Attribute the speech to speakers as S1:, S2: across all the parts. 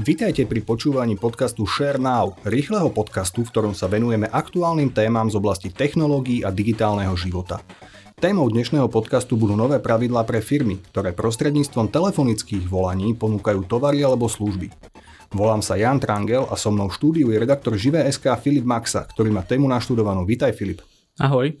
S1: Vitajte pri počúvaní podcastu Share Now, rýchleho podcastu, v ktorom sa venujeme aktuálnym témam z oblasti technológií a digitálneho života. Témou dnešného podcastu budú nové pravidlá pre firmy, ktoré prostredníctvom telefonických volaní ponúkajú tovary alebo služby. Volám sa Jan Trangel a so mnou v štúdiu je redaktor Živé.sk Filip Maxa, ktorý má tému naštudovanú. Vítaj Filip.
S2: Ahoj.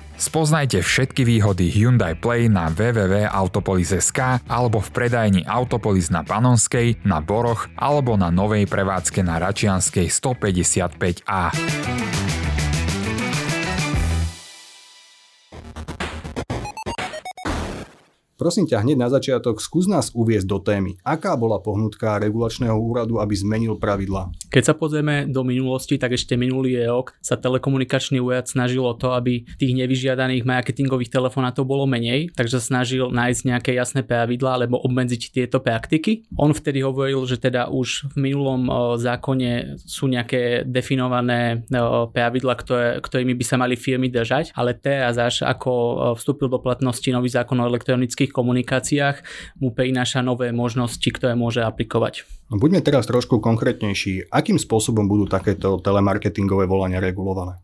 S3: Spoznajte všetky výhody Hyundai Play na www.autopolis.sk alebo v predajni Autopolis na Panonskej, na Boroch alebo na novej prevádzke na Račianskej 155A.
S1: Prosím ťa hneď na začiatok, skús nás uviezť do témy. Aká bola pohnutka regulačného úradu, aby zmenil pravidla?
S2: Keď sa pozrieme do minulosti, tak ešte minulý rok sa telekomunikačný úrad snažil o to, aby tých nevyžiadaných marketingových telefonátov bolo menej, takže snažil nájsť nejaké jasné pravidlá alebo obmedziť tieto praktiky. On vtedy hovoril, že teda už v minulom zákone sú nejaké definované pravidla, ktoré, ktorými by sa mali firmy držať, ale teraz až ako vstúpil do platnosti nový zákon o elektronických všetkých komunikáciách mu prináša nové možnosti, ktoré môže aplikovať.
S1: No, buďme teraz trošku konkrétnejší. Akým spôsobom budú takéto telemarketingové volania regulované?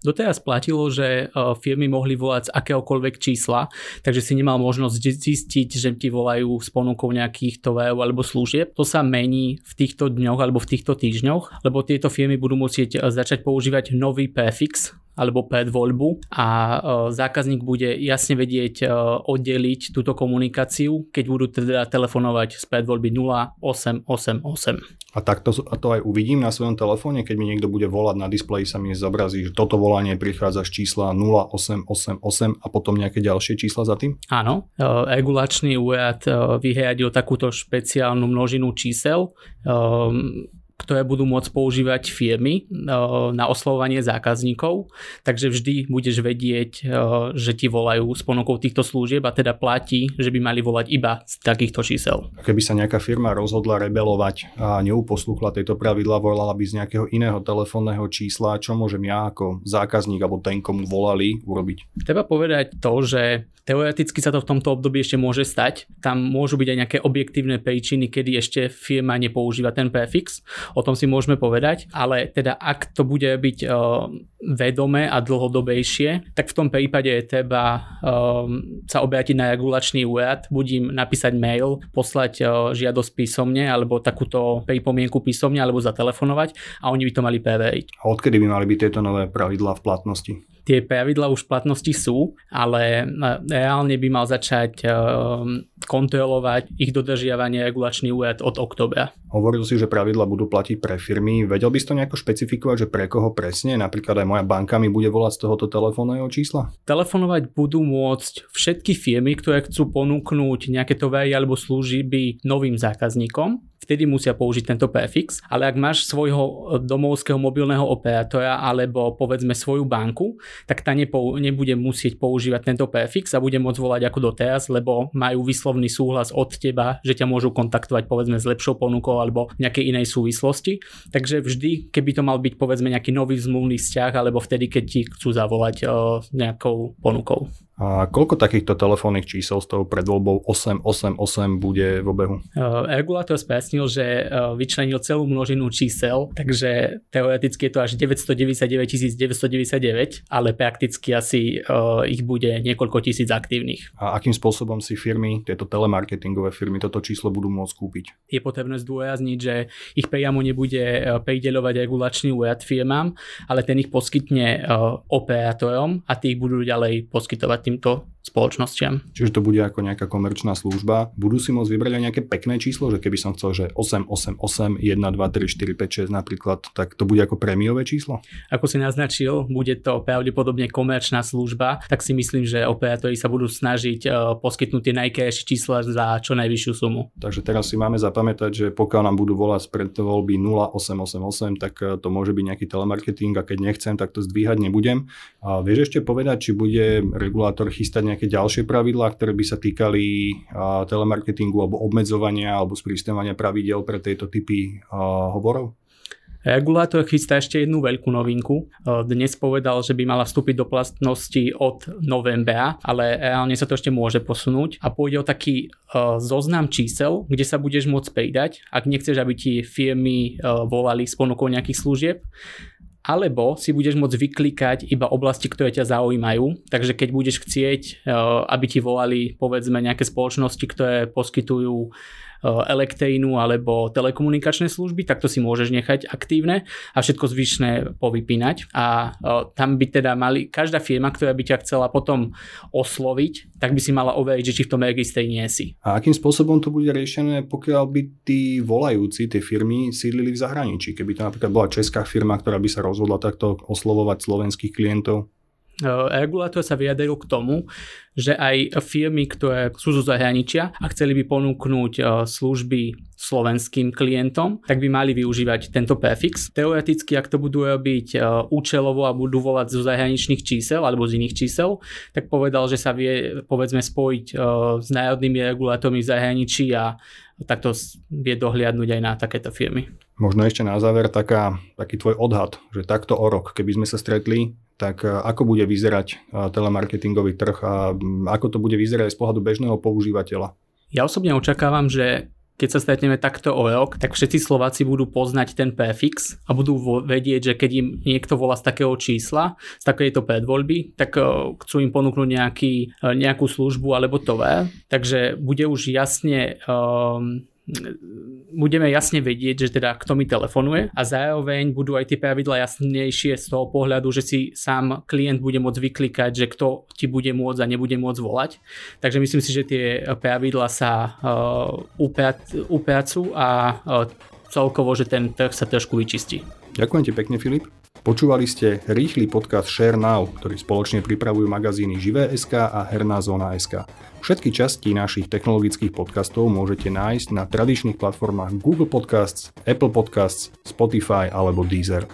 S2: Doteraz platilo, že e, firmy mohli volať z akéhokoľvek čísla, takže si nemal možnosť zistiť, že ti volajú s ponukou nejakých tovarov alebo služieb. To sa mení v týchto dňoch alebo v týchto týždňoch, lebo tieto firmy budú musieť e, začať používať nový prefix alebo pred voľbu a e, zákazník bude jasne vedieť oddeliť túto komunikáciu, keď budú teda telefonovať z predvoľby 0888.
S1: A takto a to aj uvidím na svojom telefóne, keď mi niekto bude volať na displeji sa mi zobrazí, že toto volanie prichádza z čísla 0888 a potom nejaké ďalšie čísla za tým?
S2: Áno, e, regulačný úrad e, vyhradil takúto špeciálnu množinu čísel e, ktoré budú môcť používať firmy eh, na oslovovanie zákazníkov, takže vždy budeš vedieť, eh, že ti volajú s ponukou týchto služieb a teda platí, že by mali volať iba z takýchto čísel.
S1: Keby sa nejaká firma rozhodla rebelovať a neuposlúchla tieto pravidla, volala by z nejakého iného telefónneho čísla, čo môžem ja ako zákazník alebo ten, komu volali, urobiť?
S2: Treba povedať to, že Teoreticky sa to v tomto období ešte môže stať. Tam môžu byť aj nejaké objektívne príčiny, kedy ešte firma nepoužíva ten prefix. O tom si môžeme povedať. Ale teda ak to bude byť uh, vedomé a dlhodobejšie, tak v tom prípade je treba um, sa obrátiť na regulačný úrad, budím napísať mail, poslať uh, žiadosť písomne alebo takúto pripomienku písomne alebo zatelefonovať a oni by to mali preveriť.
S1: A odkedy by mali byť tieto nové pravidlá v platnosti?
S2: tie pravidla už v platnosti sú, ale reálne by mal začať kontrolovať ich dodržiavanie regulačný úrad od oktobra.
S1: Hovoril si, že pravidla budú platiť pre firmy. Vedel by si to nejako špecifikovať, že pre koho presne? Napríklad aj moja banka mi bude volať z tohoto telefónneho čísla?
S2: Telefonovať budú môcť všetky firmy, ktoré chcú ponúknuť nejaké tovary alebo služby novým zákazníkom vtedy musia použiť tento prefix, ale ak máš svojho domovského mobilného operátora alebo povedzme svoju banku, tak tá nepou- nebude musieť používať tento prefix a bude môcť volať ako doteraz, lebo majú vyslovný súhlas od teba, že ťa môžu kontaktovať povedzme s lepšou ponukou alebo nejakej inej súvislosti. Takže vždy, keby to mal byť povedzme nejaký nový zmluvný vzťah alebo vtedy, keď ti chcú zavolať o, nejakou ponukou.
S1: A koľko takýchto telefónnych čísel s tou predvoľbou 888 bude v obehu?
S2: Regulátor spjasnil, že vyčlenil celú množinu čísel, takže teoreticky je to až 999 999, ale prakticky asi ich bude niekoľko tisíc aktívnych.
S1: A akým spôsobom si firmy, tieto telemarketingové firmy, toto číslo budú môcť kúpiť?
S2: Je potrebné zdôrazniť, že ich priamo nebude prideľovať regulačný úrad firmám, ale ten ich poskytne operátorom a tých budú ďalej poskytovať distinto spoločnostiam.
S1: Čiže to bude ako nejaká komerčná služba. Budú si môcť vybrať aj nejaké pekné číslo, že keby som chcel, že 888 1, 2, 3, 4, 5, 6 napríklad, tak to bude ako prémiové číslo?
S2: Ako si naznačil, bude to pravdepodobne komerčná služba, tak si myslím, že operátori sa budú snažiť uh, poskytnúť tie najkrajšie čísla za čo najvyššiu sumu.
S1: Takže teraz si máme zapamätať, že pokiaľ nám budú volať spred voľby 0888, tak e, to môže byť nejaký telemarketing a keď nechcem, tak to zdvíhať nebudem. A vieš ešte povedať, či bude regulátor chystať nejaké ďalšie pravidlá, ktoré by sa týkali a, telemarketingu alebo obmedzovania alebo sprísňovania pravidel pre tieto typy hovorov?
S2: Regulátor chystá ešte jednu veľkú novinku. Dnes povedal, že by mala vstúpiť do platnosti od novembra, ale reálne sa to ešte môže posunúť a pôjde o taký zoznam čísel, kde sa budeš môcť pridať, ak nechceš, aby ti firmy volali s ponukou nejakých služieb alebo si budeš môcť vyklikať iba oblasti, ktoré ťa zaujímajú. Takže keď budeš chcieť, eh, aby ti volali povedzme nejaké spoločnosti, ktoré poskytujú elektrínu alebo telekomunikačné služby, tak to si môžeš nechať aktívne a všetko zvyšné povypínať. A eh, tam by teda mali, každá firma, ktorá by ťa chcela potom osloviť, tak by si mala overiť, že či v tom registri nie si.
S1: A akým spôsobom to bude riešené, pokiaľ by tí volajúci, tie firmy sídlili v zahraničí? Keby to napríklad bola česká firma, ktorá by sa rozhodla takto oslovovať slovenských klientov?
S2: Eh, regulátor sa vyjadril k tomu, že aj firmy, ktoré sú zo zahraničia a chceli by ponúknuť eh, služby slovenským klientom, tak by mali využívať tento prefix. Teoreticky, ak to budú robiť eh, účelovo a budú volať zo zahraničných čísel alebo z iných čísel, tak povedal, že sa vie povedzme spojiť s národnými regulátormi v zahraničí a takto vie dohliadnúť aj na takéto firmy.
S1: Možno ešte na záver taká, taký tvoj odhad, že takto o rok, keby sme sa stretli, tak e, ako bude vyzerať e, telemarketingový trh a ako to bude vyzerať z pohľadu bežného používateľa?
S2: Ja osobne očakávam, že keď sa stretneme takto o rok, tak všetci Slováci budú poznať ten prefix a budú vedieť, že keď im niekto volá z takého čísla, z takéto predvoľby, tak e, chcú im ponúknuť nejaký, nejakú službu alebo tovar. Takže bude už jasne um, budeme jasne vedieť, že teda kto mi telefonuje a zároveň budú aj tie pravidla jasnejšie z toho pohľadu, že si sám klient bude môcť vyklikať, že kto ti bude môcť a nebude môcť volať. Takže myslím si, že tie pravidla sa uh, upracujú a uh, celkovo, že ten trh sa trošku vyčistí.
S1: Ďakujem ti pekne, Filip. Počúvali ste rýchly podcast Share Now, ktorý spoločne pripravujú magazíny Živé.sk a Herná zóna.sk. Všetky časti našich technologických podcastov môžete nájsť na tradičných platformách Google Podcasts, Apple Podcasts, Spotify alebo Deezer.